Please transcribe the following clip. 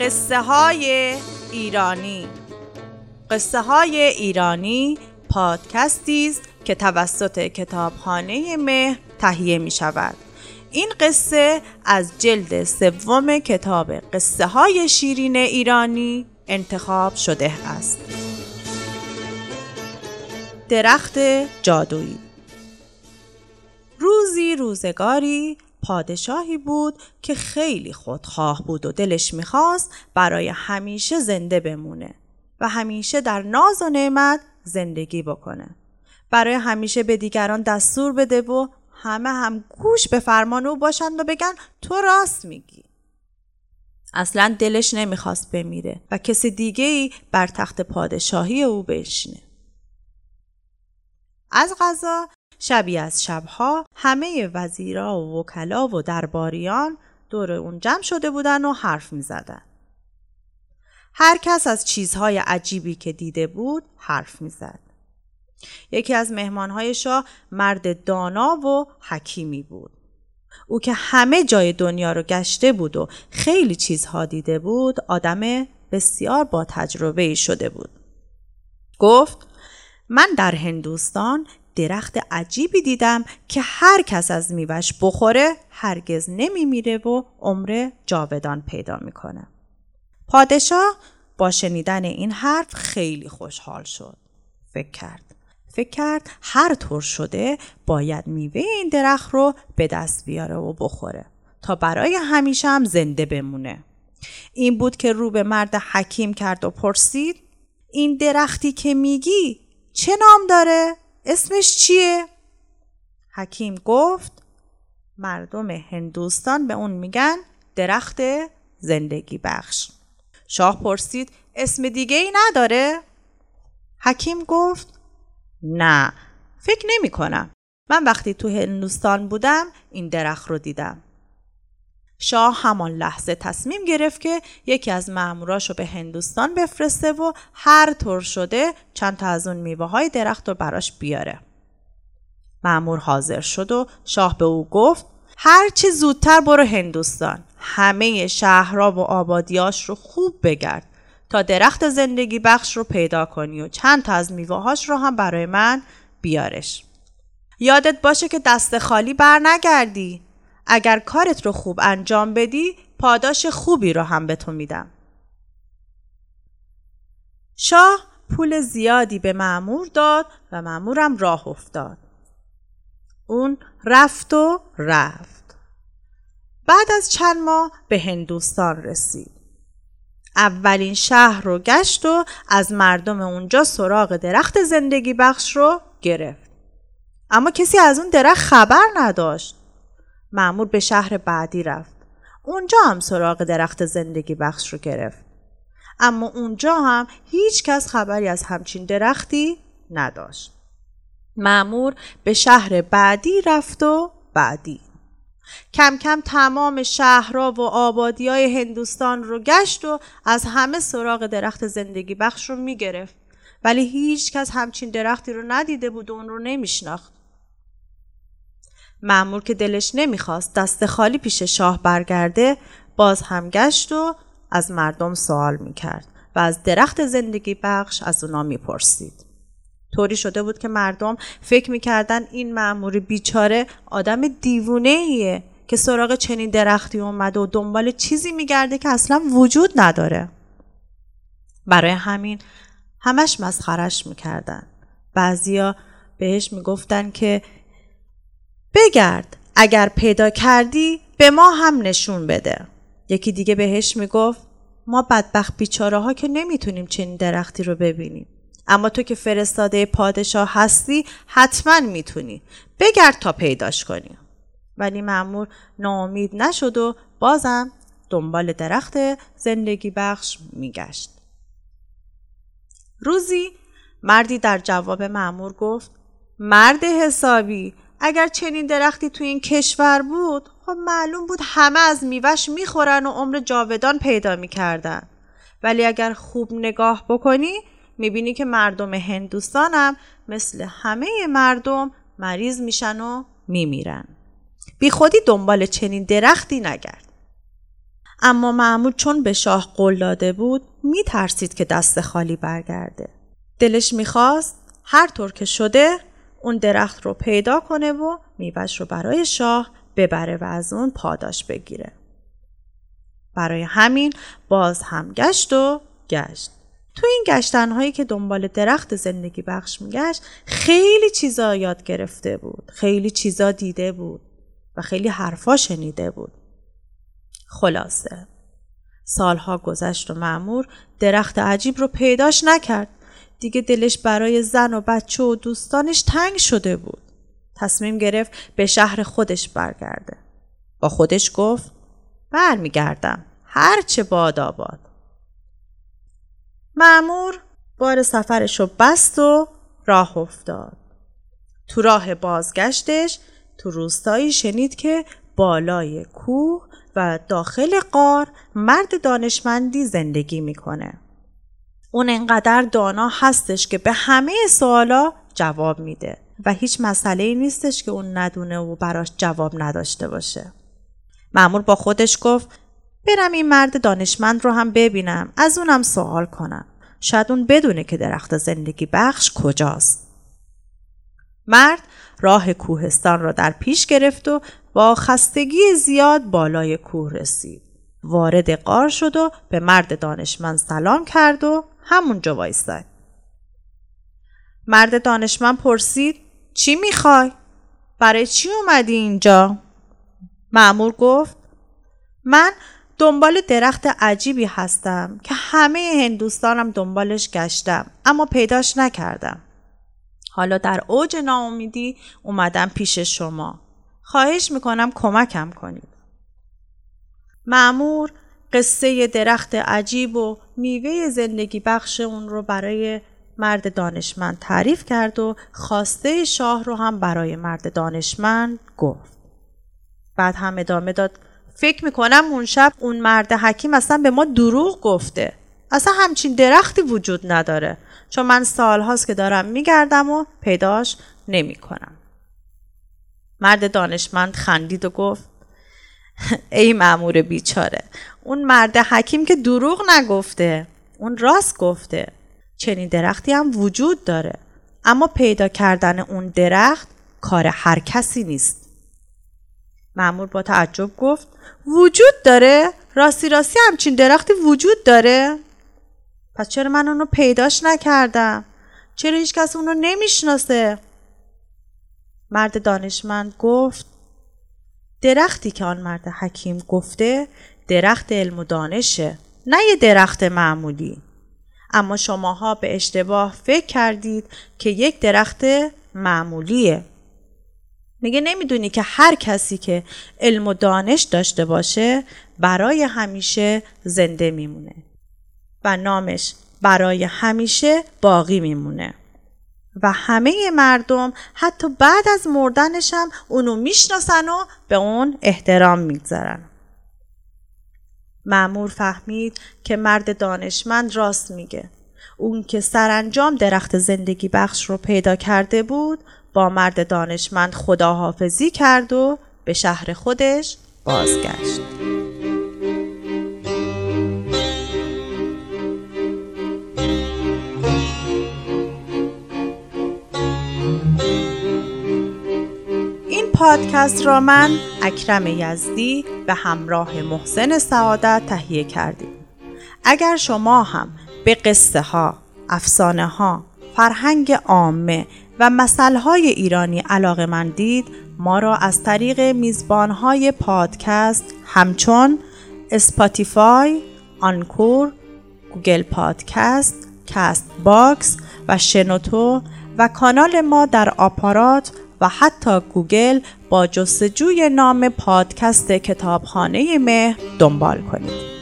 قصه های ایرانی. قصه های ایرانی پادکستی است که توسط کتابخانه مهر تهیه می شود این قصه از جلد سوم کتاب قصه های شیرین ایرانی انتخاب شده است. درخت جادویی. روزی روزگاری پادشاهی بود که خیلی خودخواه بود و دلش می‌خواست برای همیشه زنده بمونه و همیشه در ناز و نعمت زندگی بکنه. برای همیشه به دیگران دستور بده و همه هم گوش به فرمان او باشند و بگن تو راست میگی. اصلا دلش نمی‌خواست بمیره و کسی دیگه ای بر تخت پادشاهی او بشینه. از غذا شبی از شبها همه وزیرا و وکلا و درباریان دور اون جمع شده بودن و حرف می زدن. هر کس از چیزهای عجیبی که دیده بود حرف می زد. یکی از مهمانهای شاه مرد دانا و حکیمی بود. او که همه جای دنیا رو گشته بود و خیلی چیزها دیده بود آدم بسیار با تجربه شده بود. گفت من در هندوستان درخت عجیبی دیدم که هر کس از میوش بخوره هرگز نمیمیره و عمر جاودان پیدا می‌کنه. پادشاه با شنیدن این حرف خیلی خوشحال شد. فکر کرد. فکر کرد هر طور شده باید میوه این درخت رو به دست بیاره و بخوره تا برای همیشه هم زنده بمونه. این بود که رو به مرد حکیم کرد و پرسید این درختی که میگی چه نام داره؟ اسمش چیه؟ حکیم گفت مردم هندوستان به اون میگن درخت زندگی بخش. شاه پرسید اسم دیگه ای نداره؟ حکیم گفت نه فکر نمی کنم. من وقتی تو هندوستان بودم این درخت رو دیدم. شاه همان لحظه تصمیم گرفت که یکی از رو به هندوستان بفرسته و هر طور شده چند تا از اون میوه های درخت رو براش بیاره. معمور حاضر شد و شاه به او گفت هرچی زودتر برو هندوستان. همه شهرها و آبادیاش رو خوب بگرد تا درخت زندگی بخش رو پیدا کنی و چند تا از میوه هاش رو هم برای من بیارش. یادت باشه که دست خالی بر نگردی اگر کارت رو خوب انجام بدی پاداش خوبی رو هم به تو میدم. شاه پول زیادی به معمور داد و معمورم راه افتاد. اون رفت و رفت. بعد از چند ماه به هندوستان رسید. اولین شهر رو گشت و از مردم اونجا سراغ درخت زندگی بخش رو گرفت. اما کسی از اون درخت خبر نداشت. معمور به شهر بعدی رفت. اونجا هم سراغ درخت زندگی بخش رو گرفت. اما اونجا هم هیچ کس خبری از همچین درختی نداشت. معمور به شهر بعدی رفت و بعدی. کم کم تمام شهرها و آبادی های هندوستان رو گشت و از همه سراغ درخت زندگی بخش رو می گرفت. ولی هیچ کس همچین درختی رو ندیده بود و اون رو نمیشناخت. معمور که دلش نمی‌خواست دست خالی پیش شاه برگرده باز هم گشت و از مردم سوال می‌کرد و از درخت زندگی بخش از اونا می‌پرسید. طوری شده بود که مردم فکر می‌کردن این معمور بیچاره آدم دیوونه ایه که سراغ چنین درختی اومده و دنبال چیزی میگرده که اصلا وجود نداره. برای همین همش مسخرش می‌کردن. بعضیا بهش می‌گفتن که بگرد. اگر پیدا کردی به ما هم نشون بده. یکی دیگه بهش می‌گفت ما بدبخت بیچاره ها که نمی‌تونیم چنین درختی رو ببینیم. اما تو که فرستاده پادشاه هستی حتما می‌تونی. بگرد تا پیداش کنی. ولی معمور ناامید نشد و بازم دنبال درخت زندگی بخش میگشت. روزی مردی در جواب معمور گفت مرد حسابی اگر چنین درختی تو این کشور بود خب معلوم بود همه از میوش می‌خورن و عمر جاودان پیدا می‌کردن. ولی اگر خوب نگاه بکنی می‌بینی که مردم هندوستان هم مثل همه مردم مریض میشن و میمیرن. بی خودی دنبال چنین درختی نگرد. اما محمود چون به شاه قول داده بود می ترسید که دست خالی برگرده. دلش می‌خواست هر طور که شده اون درخت رو پیدا کنه و میوش رو برای شاه ببره و از اون پاداش بگیره. برای همین باز هم گشت و گشت. تو این گشتنهایی که دنبال درخت زندگی بخش میگشت خیلی چیزا یاد گرفته بود. خیلی چیزا دیده بود و خیلی حرفا شنیده بود. خلاصه سالها گذشت و معمور درخت عجیب رو پیداش نکرد. دیگه دلش برای زن و بچه و دوستانش تنگ شده بود. تصمیم گرفت به شهر خودش برگرده. با خودش گفت برمیگردم هرچه باد آباد. معمور بار سفرش رو بست و راه افتاد. تو راه بازگشتش تو روستایی شنید که بالای کوه و داخل قار مرد دانشمندی زندگی می‌کنه. اون انقدر دانا هستش که به همه سوالا جواب میده و هیچ مسئله ای نیستش که اون ندونه و براش جواب نداشته باشه. معمور با خودش گفت برم این مرد دانشمند رو هم ببینم از اونم سوال کنم. شاید اون بدونه که درخت زندگی بخش کجاست. مرد راه کوهستان را در پیش گرفت و با خستگی زیاد بالای کوه رسید. وارد قار شد و به مرد دانشمند سلام کرد و همونجا وایستاد. مرد دانشمند پرسید چی می‌خوای؟ برای چی اومدی اینجا؟ معمور گفت من دنبال درخت عجیبی هستم که همه هندوستانم دنبالش گشتم اما پیداش نکردم. حالا در اوج ناامیدی اومدم پیش شما. خواهش می‌کنم کمکم کنید. معمور قصه درخت عجیب و میوه زندگی بخش اون رو برای مرد دانشمند تعریف کرد و خواسته شاه رو هم برای مرد دانشمند گفت. بعد هم ادامه داد فکر می‌کنم اون شب اون مرد حکیم اصلا به ما دروغ گفته. اصلا همچین درختی وجود نداره چون من سالهاست که دارم میگردم و پیداش نمی‌کنم. مرد دانشمند خندید و گفت ای معمور بیچاره اون مرد حکیم که دروغ نگفته اون راست گفته. چنین درختی هم وجود داره. اما پیدا کردن اون درخت کار هر کسی نیست. معمور با تعجب گفت وجود داره؟ راستی راستی همچین درختی وجود داره؟ پس چرا من اونو پیداش نکردم؟ چرا هیچ کس اونو نمی‌شناسه؟ مرد دانشمند گفت درختی که آن مرد حکیم گفته درخت علم و دانشه نه یه درخت معمولی. اما شماها به اشتباه فکر کردید که یک درخت معمولیه. میگه نمی‌دونی که هر کسی که علم و دانش داشته باشه برای همیشه زنده میمونه و نامش برای همیشه باقی میمونه. و همه مردم حتی بعد از مردنش هم اونو می‌شناسن و به اون احترام می‌گذارن. معمور فهمید که مرد دانشمند راست میگه. اون که سرانجام درخت زندگی بخش رو پیدا کرده بود با مرد دانشمند خداحافظی کرد و به شهر خودش بازگشت. پادکست را من اکرم یزدی به همراه محسن سعادت تهیه کردیم. اگر شما هم به قصه ها، افسانه ها، فرهنگ عامه و های ایرانی علاقه مندید ما را از طریق میزبان های پادکست همچون اسپاتیفای، آنکور، گوگل پادکست، کست باکس و شنوتو و کانال ما در آپارات و حتی گوگل با جستجوی نام پادکست کتابخانه مهر دنبال کنید.